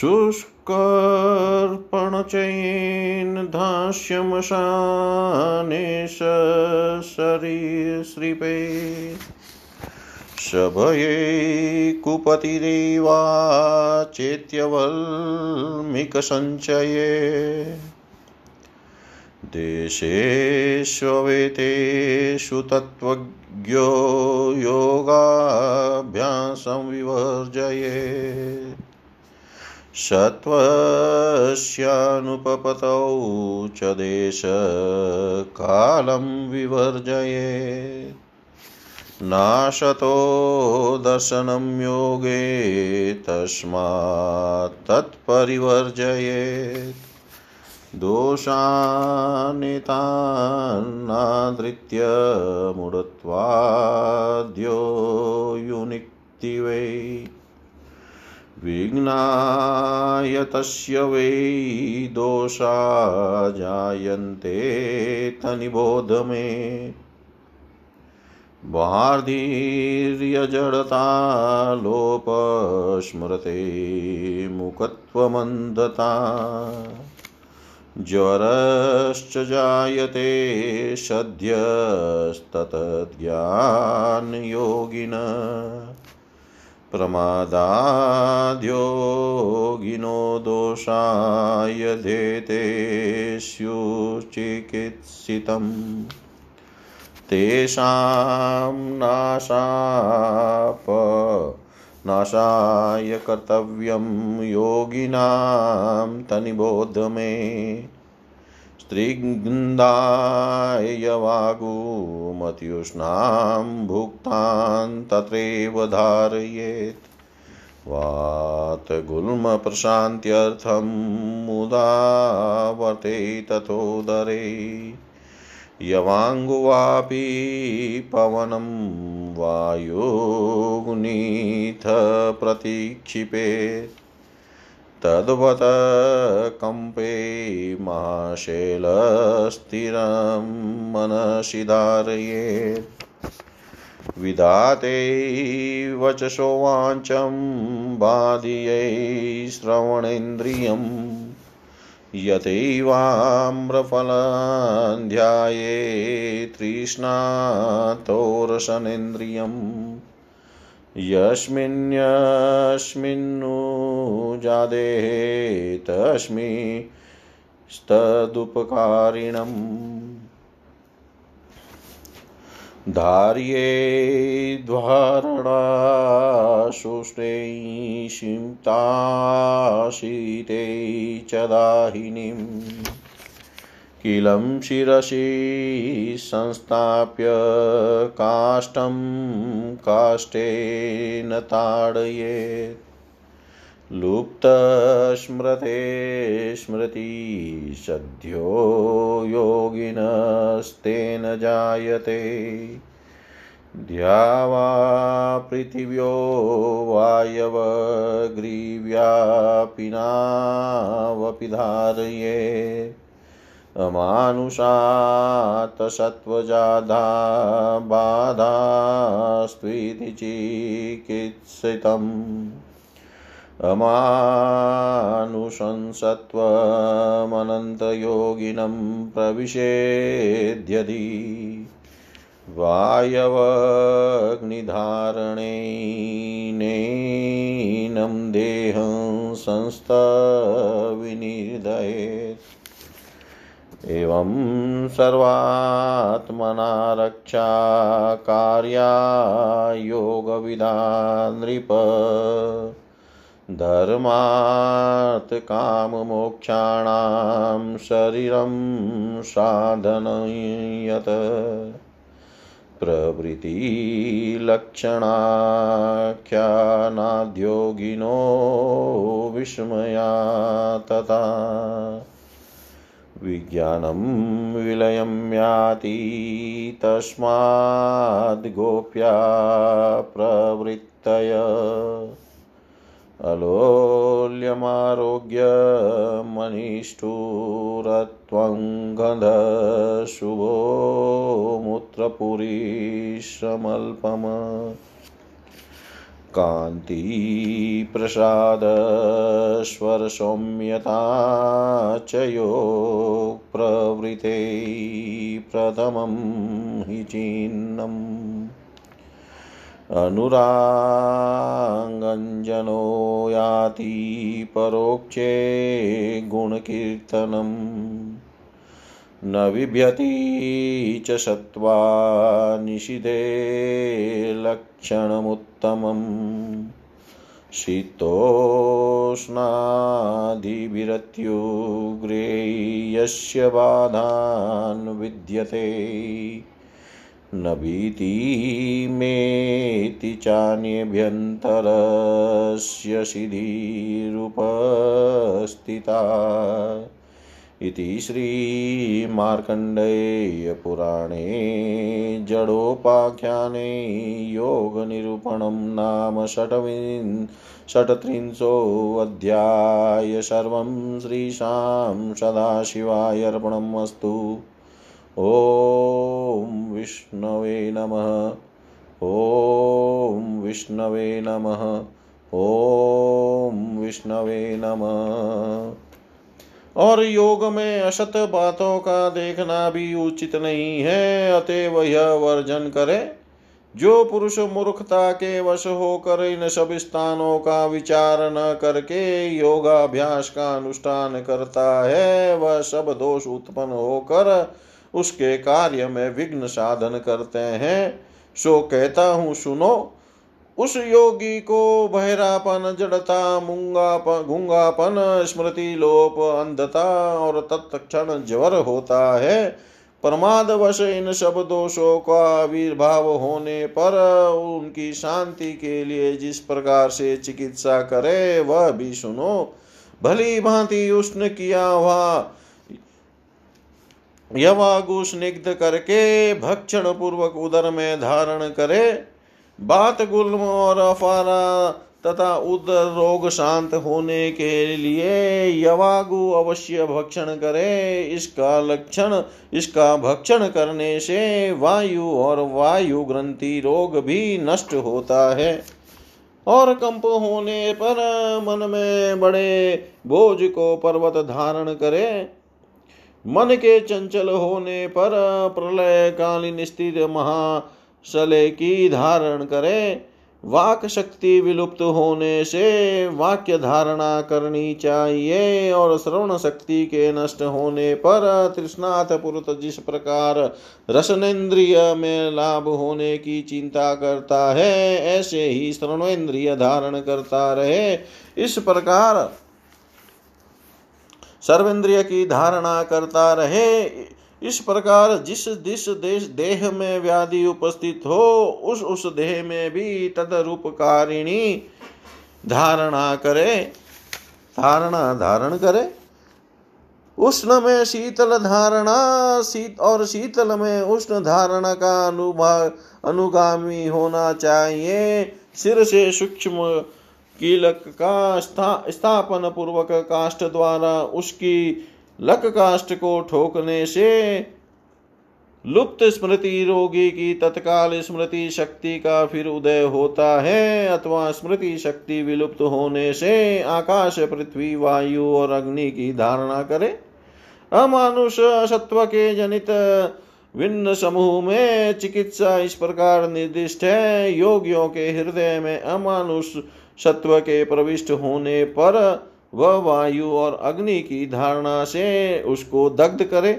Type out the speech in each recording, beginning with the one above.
शुष्कर्पणचयेन धास्यमशाने सरीसृपे सभये कुपतिरेवा चेत्यवल्मिकसञ्चये। देशेष्वेतेषु तत्त्वज्ञो योगाभ्यासं विवर्जये। सत्त्वस्यानुपपतौ च देशकालं विवर्जये। नाशतो दर्शनं योगे तस्मात् तत्परिवर्जयेत् दोषान्नितान्नादृत्य मुडत्वाद्यो युनिक्ति वै विघ्नाय तस्य वै दोषा जायन्ते तनिबोध मे लोपस्मृते मुखत्वमन्धता ज्वरश्च जायते सद्यस्ततज्ञानयोगिन। प्रमादाद्योगिनो दोषाय धेते स्युचिकित्सितम् तेषां नाशाप नाशाय कर्तव्यं योगिनां तनिबोध मे। स्त्रिगन्धाय वागुमत्युष्णां भुक्तान् तत्रैव धारयेत्। वातगुल्मप्रशान्त्यर्थं मुदा वर्ते तथोदरे यवाङ्गुवापि पवनं वायुगुनीथ प्रतीक्षिपेत्। तद्वत् कम्पे महाशैलस्थिरं मनसि धारयेत् विधाते वचसो वाचं बाधियै श्रवणेन्द्रियम् यथैवाम्रफलाध्याये तृष्णातोरसनेन्द्रियम् यस्मिन्यस्मिन्नु जादेः तस्मिस्तदुपकारिणम् धार्ये शिम्ताशीते च दाहिनीम् किलं शिरसि संस्थाप्य काष्ठं काष्ठेन ताडयेत्। लुप्तस्मृते स्मृति सद्यो योगिनस्तेन जायते। द्यावा पृथिव्यो वायवग्रीव्यापिनावपि धारये अमानुषात् सत्त्वजाधा बाधास्त्विति चिकित्सितम् अमानुषंसत्त्वमनन्तयोगिनं प्रविशेद्यदि वायवग्निधारणेनैनं देहं संस्थविनिर्दयेत् एवं सर्वात्मना रक्षा कार्या योगविदा नृप धर्मात् काममोक्षाणां शरीरं साधनयत। प्रवृत्तिलक्षणाख्यानाद्योगिनो विस्मया तथा विज्ञानं विलयं याति तस्माद्गोप्या प्रवृत्तय। अलोल्यमारोग्यमनिष्ठुरत्वं गन्धशुभो मूत्रपुरीशमल्पम् कान्तिप्रसादस्वरसौम्यता च यो प्रवृते प्रथमं हि चिह्नम्। अनुरागञ्जनो याति परोक्षे गुणकीर्तनम्। न बिभ्यति च सत्त्वा निषिधे लक्षणमुत्तमम्। शीतोष्णादिभिरत्युग्रे यस्य बाधान् विद्यते। न भीतिमेति चान्यभ्यन्तरस्य शिधिरुपस्थिता इति श्रीमार्कण्डेयपुराणे जडोपाख्याने योगनिरूपणं नाम षट्विन् षट्त्रिंशोऽध्याय सर्वं श्रीशां सदाशिवाय अर्पणम् अस्तु। ॐ विष्णवे नमः। ॐ विष्णवे नमः। ॐ विष्णवे नमः। और योग में असत बातों का देखना भी उचित नहीं है अतएव यह वर्जन करे। जो पुरुष मूर्खता के वश होकर इन सब स्थानों का विचार न करके योगाभ्यास का अनुष्ठान करता है, वह सब दोष उत्पन्न होकर उसके कार्य में विघ्न साधन करते हैं। सो कहता हूँ, सुनो उस योगी को बहरापन, जड़ता, मुंगापन गुंगापन स्मृति, लोप, अंधता और तत्क्षण ज्वर होता है। प्रमादवश इन सब दोषों का आविर्भाव होने पर उनकी शांति के लिए जिस प्रकार से चिकित्सा करे, वह भी सुनो। भली भांति उष्ण किया हुआ यवागु स्निग्ध करके भक्षण पूर्वक उदर में धारण करे। बात गुल्म और अफारा तथा उदर रोग शांत होने के लिए यवागु अवश्य भक्षण करे। इसका लक्षण, इसका भक्षण करने से वायु और वायु ग्रंथि रोग भी नष्ट होता है। और कंप होने पर मन में बड़े बोझ को पर्वत धारण करे। मन के चंचल होने पर प्रलय कालीन स्थित महा शले की धारण करे, वाक शक्ति विलुप्त होने से वाक्य धारणा करनी चाहिए और श्रवण शक्ति के नष्ट होने पर तृष्णाथ पुरुत जिस प्रकार रसनेन्द्रिय में लाभ होने की चिंता करता है, ऐसे ही श्रवणेन्द्रिय धारण करता रहे। इस प्रकार सर्वेंद्रिय की धारणा करता रहे इस प्रकार जिस जिस देश देह में व्याधि उपस्थित हो उस उस देह में भी तद रूपकारिणी धारणा करे धारणा धारण करे। उष्ण में शीतल धारणा शीत और शीतल में उष्ण धारणा का अनुभाग अनुगामी होना चाहिए। सिर से सूक्ष्म कीलक का स्था, स्थापन पूर्वक काष्ठ द्वारा उसकी लक काष्ट को ठोकने से लुप्त स्मृति रोगी की तत्काल स्मृति शक्ति का फिर उदय होता है, अथवा स्मृति शक्ति विलुप्त होने से आकाश, पृथ्वी, वायु और अग्नि की धारणा करे। अमानुष सत्व के जनित भिन्न समूह में चिकित्सा इस प्रकार निर्दिष्ट है। योगियों के हृदय में अमानुष सत्व के प्रविष्ट होने पर वह वायु और अग्नि की धारणा से उसको दग्ध करे।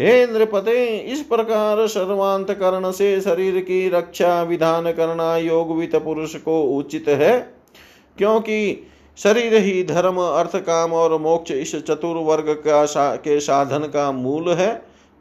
हे नृपते इस प्रकार सर्वांत करण से शरीर की रक्षा विधान करना योगवित पुरुष को उचित है क्योंकि शरीर ही धर्म अर्थ काम और मोक्ष इस चतुर्वर्ग का सा, के साधन का मूल है।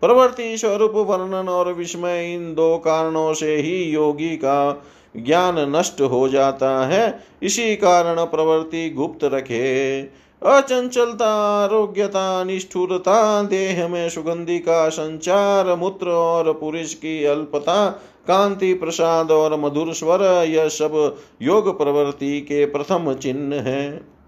प्रवृत्ति स्वरूप वर्णन और विस्मय इन दो कारणों से ही योगी का ज्ञान नष्ट हो जाता है। इसी कारण प्रवृत्ति गुप्त रखे। अचंचलता, आरोग्यता, निष्ठुरता, देह में सुगंधि का संचार, मूत्र और पुरुष की अल्पता, कांति, प्रसाद और मधुर स्वर, यह सब योग प्रवृत्ति के प्रथम चिन्ह है।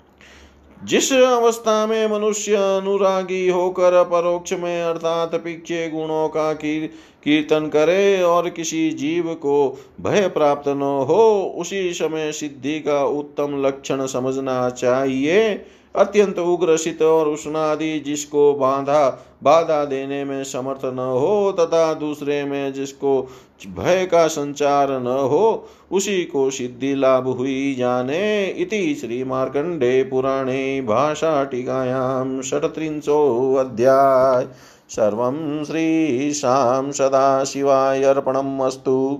जिस अवस्था में मनुष्य अनुरागी होकर परोक्ष में अर्थात पिछे गुणों का कीर्तन करे और किसी जीव को भय प्राप्त न हो, उसी समय सिद्धि का उत्तम लक्षण समझना चाहिए। अत्यंत उग्र शीत और उष्णादि जिसको बाधा बाधा देने में समर्थ न हो तथा दूसरे में जिसको भय का संचार न हो, उसी को सिद्धि लाभ हुई जाने। इति श्री मार्कंडे पुराणे भाषा टीकायां षट्त्रिंशोऽध्याय सर्वं श्रीशां सदाशिवाय अर्पणम् अस्तु।